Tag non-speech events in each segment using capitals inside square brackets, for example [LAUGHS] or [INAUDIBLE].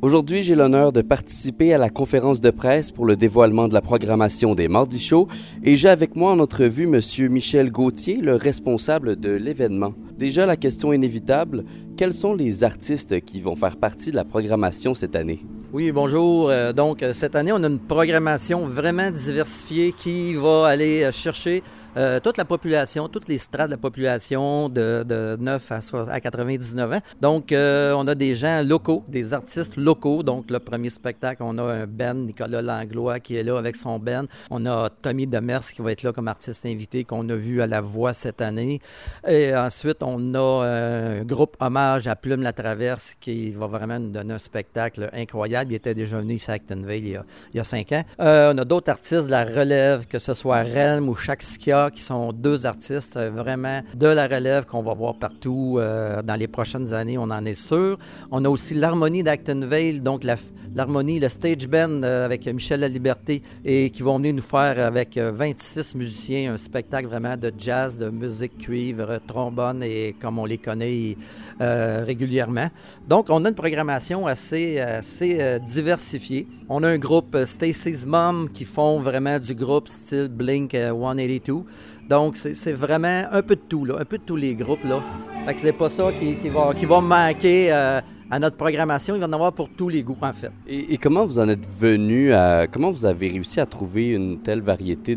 Aujourd'hui, j'ai l'honneur de participer à la conférence de presse pour le dévoilement de la programmation des Mardis Show et j'ai avec moi en entrevue Monsieur Michel Gauthier, le responsable de l'événement. Déjà, la question inévitable, quels sont les artistes qui vont faire partie de la programmation cette année? Oui, bonjour. Euh, donc, euh, cette année, on a une programmation vraiment diversifiée qui va aller euh, chercher euh, toute la population, toutes les strates de la population de, de 9 à, 99 ans. Donc, euh, on a des gens locaux, des artistes locaux. Donc, le premier spectacle, on a un Ben, Nicolas Langlois, qui est là avec son Ben. On a Tommy Demers qui va être là comme artiste invité, qu'on a vu à La Voix cette année. Et ensuite, on a un groupe hommage à Plume La Traverse qui va vraiment nous donner un spectacle incroyable. Il était déjà venu ici à Actonville il y a, il y a cinq ans. Euh, on a d'autres artistes de la relève, que ce soit Relm ou Qui sont deux artistes euh, vraiment de la relève qu'on va voir partout euh, dans les prochaines années, on en est sûr. On a aussi l'harmonie d'Actonville, donc l'harmonie, le stage band euh, avec Michel La Liberté, et qui vont venir nous faire avec 26 musiciens un spectacle vraiment de jazz, de musique cuivre, trombone et comme on les connaît régulièrement. Donc, on a une programmation assez, assez diversifiée. On a un groupe Stacy's Mom qui font vraiment du groupe style Blink 182. Donc, c'est vraiment un peu de tout, là, un peu de tous les groupes. Là. Fait que c'est pas ça qui, va, qui va manquer euh, à notre programmation. Il va en avoir pour tous les goûts, en fait. Et, comment vous en êtes venu à. Comment vous avez réussi à trouver une telle variété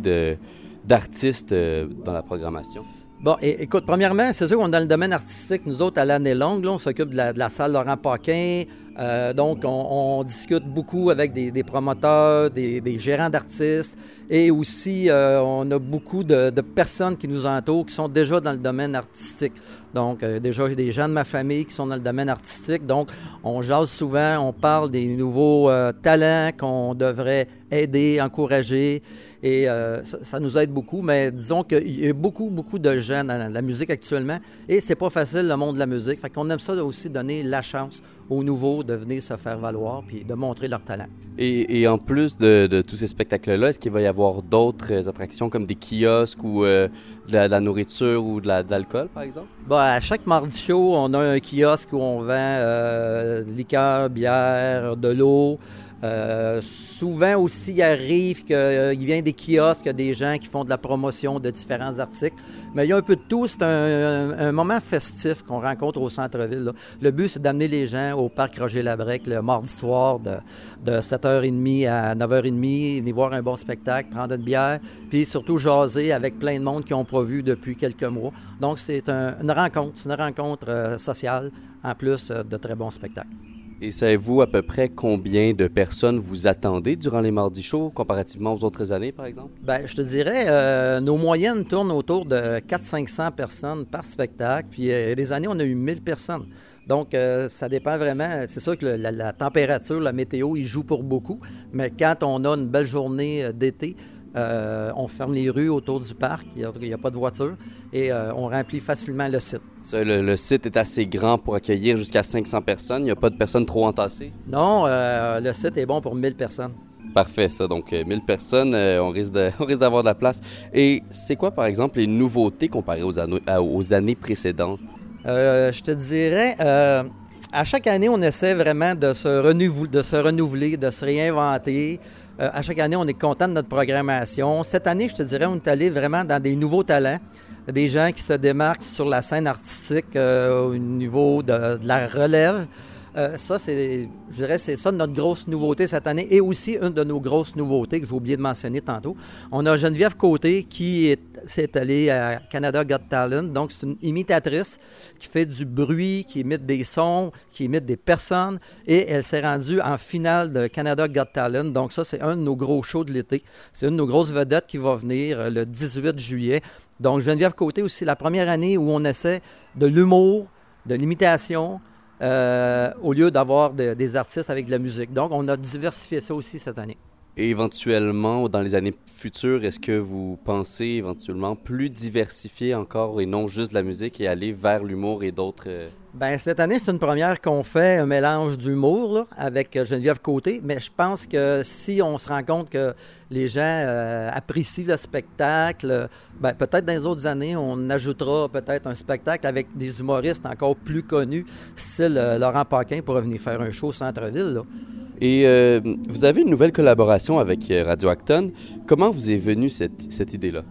d'artistes euh, dans la programmation? Bon, écoute, premièrement, c'est sûr qu'on est dans le domaine artistique, nous autres, à l'année longue, là, on s'occupe de la, salle Laurent Paquin. Euh, donc, on, discute beaucoup avec des, promoteurs, des, gérants d'artistes et aussi, euh, on a beaucoup de, personnes qui nous entourent qui sont déjà dans le domaine artistique. Donc, euh, déjà, j'ai des gens de ma famille qui sont dans le domaine artistique. Donc, on jase souvent, on parle des nouveaux talents qu'on devrait aider, encourager. Et euh, ça, nous aide beaucoup, mais disons qu'il y a beaucoup, beaucoup de jeunes dans la musique actuellement et c'est pas facile le monde de la musique. Fait qu'on aime ça aussi donner la chance aux nouveaux de venir se faire valoir puis de montrer leur talent. Et, en plus de, tous ces spectacles-là, est-ce qu'il va y avoir d'autres attractions comme des kiosques ou euh, de, la, nourriture ou de l'alcool, par exemple? Bah, à chaque mardi show, on a un kiosque où on vend euh, liqueur, bière, de l'eau. Euh, souvent aussi, il arrive qu'il euh, vient des kiosques, des gens qui font de la promotion de différents articles. Mais il y a un peu de tout. C'est un, moment festif qu'on rencontre au centre-ville. Le but, c'est d'amener les gens au parc Roger Labrec le mardi soir de, 7h30 à 9h30, venir voir un bon spectacle, prendre une bière, puis surtout jaser avec plein de monde qui n'ont pas vu depuis quelques mois. Donc, c'est une rencontre, une rencontre euh, sociale en plus de très bons spectacles. Et savez-vous à peu près combien de personnes vous attendez durant les mardis chauds comparativement aux autres années, par exemple? Bien, je te dirais, euh, nos moyennes tournent autour de 400-500 personnes par spectacle. Puis, a des années, on a eu 1000 personnes. Donc, euh, ça dépend vraiment. C'est sûr que la, température, la météo, il joue pour beaucoup. Mais quand on a une belle journée euh, d'été, euh, on ferme les rues autour du parc, il n'y a, pas de voiture, et euh, on remplit facilement le site. le, site est assez grand pour accueillir jusqu'à 500 personnes. Il n'y a pas de personnes trop entassées? Non, euh, le site est bon pour 1000 personnes. Parfait, ça. Donc, 1000 personnes, [LAUGHS] on risque d'avoir de, la place. Et c'est quoi, par exemple, les nouveautés comparées aux, aux années précédentes? je te dirais, à chaque année, on essaie vraiment de se, renouveler, de se renouveler, de se réinventer. Euh, à chaque année, on est content de notre programmation. Cette année, je te dirais, on est allé vraiment dans des nouveaux talents, des gens qui se démarquent sur la scène artistique euh, au niveau de la relève. Euh, ça, c'est, je dirais, c'est ça notre grosse nouveauté cette année et aussi une de nos grosses nouveautés que j'ai oublié de mentionner tantôt. On a Geneviève Côté qui est, s'est allée à Canada Got Talent. Donc, c'est une imitatrice qui fait du bruit, qui imite des sons, qui imite des personnes et elle s'est rendue en finale de Canada Got Talent. Donc, ça, c'est un de nos gros shows de l'été. C'est une de nos grosses vedettes qui va venir euh, le 18 juillet. Donc, Geneviève Côté aussi, la première année où on essaie de l'humour, de l'imitation, euh, au lieu d'avoir des artistes avec de la musique. Donc, on a diversifié ça aussi cette année. Éventuellement, dans les années futures, est-ce que vous pensez éventuellement plus diversifier encore et non juste la musique et aller vers l'humour et d'autres... Euh, Ben, cette année, c'est une première qu'on fait un mélange d'humour avec euh, Geneviève Côté, mais je pense que si on se rend compte que les gens euh, apprécient le spectacle, ben, peut-être dans les autres années, on ajoutera peut-être un spectacle avec des humoristes encore plus connus, style euh, Laurent Paquin pour venir faire un show au centre-ville. Et vous avez une nouvelle collaboration avec Radio Acton. Comment vous est venue cette, cette idée-là?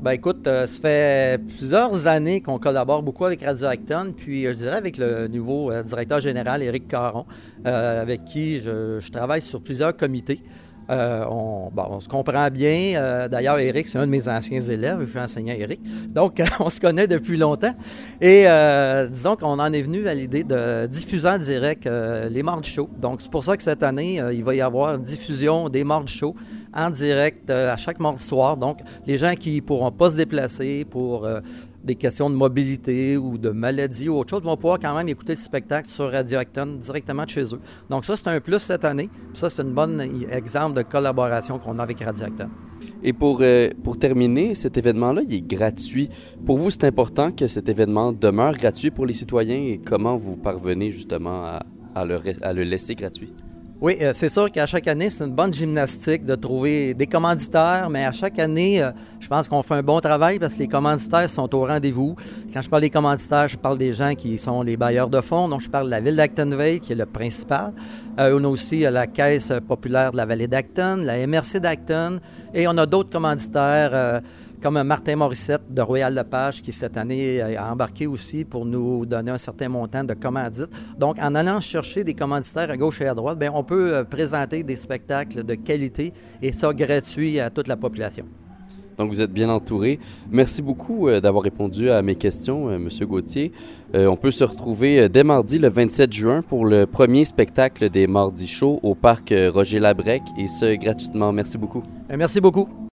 Ben écoute, euh, ça fait plusieurs années qu'on collabore beaucoup avec Radio Acton, puis euh, je dirais avec le nouveau euh, directeur général, Éric Caron, avec qui je, travaille sur plusieurs comités. On, on, se comprend bien. D'ailleurs, Eric, c'est un de mes anciens élèves. Je suis enseignant Eric. Donc, [LAUGHS] on se connaît depuis longtemps. Et disons qu'on en est venu à l'idée de diffuser en direct les Mardi Show. Donc, c'est pour ça que cette année, il va y avoir une diffusion des Mardi Show en direct euh, à chaque mardi soir. Donc, les gens qui ne pourront pas se déplacer pour euh, des questions de mobilité ou de maladie ou autre chose vont pouvoir quand même écouter ce spectacle sur Radio Acton directement de chez eux. Donc, ça, c'est un plus cette année. ça, c'est un bon exemple de collaboration qu'on a avec Radio Acton. Et pour, euh, pour terminer, cet événement-là, il est gratuit. Pour vous, c'est important que cet événement demeure gratuit pour les citoyens et comment vous parvenez justement à, à le laisser gratuit? Oui, euh, c'est sûr qu'à chaque année, c'est une bonne gymnastique de trouver des commanditaires, mais à chaque année, euh, je pense qu'on fait un bon travail parce que les commanditaires sont au rendez-vous. Quand je parle des commanditaires, je parle des gens qui sont les bailleurs de fonds. Donc, je parle de la ville d'Actonville, qui est le principal. Euh, on a aussi la Caisse populaire de la vallée d'Acton, la MRC d'Acton, et on a d'autres commanditaires comme Martin Morissette de Royal Lepage qui cette année a embarqué aussi pour nous donner un certain montant de commandites. Donc, en allant chercher des commanditaires à gauche et à droite, bien, on peut euh, présenter des spectacles de qualité et ça gratuit à toute la population. Donc, vous êtes bien entouré. Merci beaucoup euh, d'avoir répondu à mes questions, euh, Monsieur Gauthier. on peut se retrouver dès mardi, le 27 juin, pour le premier spectacle des Mardis Show au parc Roger Labrec, et ce, gratuitement. Merci beaucoup. Merci beaucoup.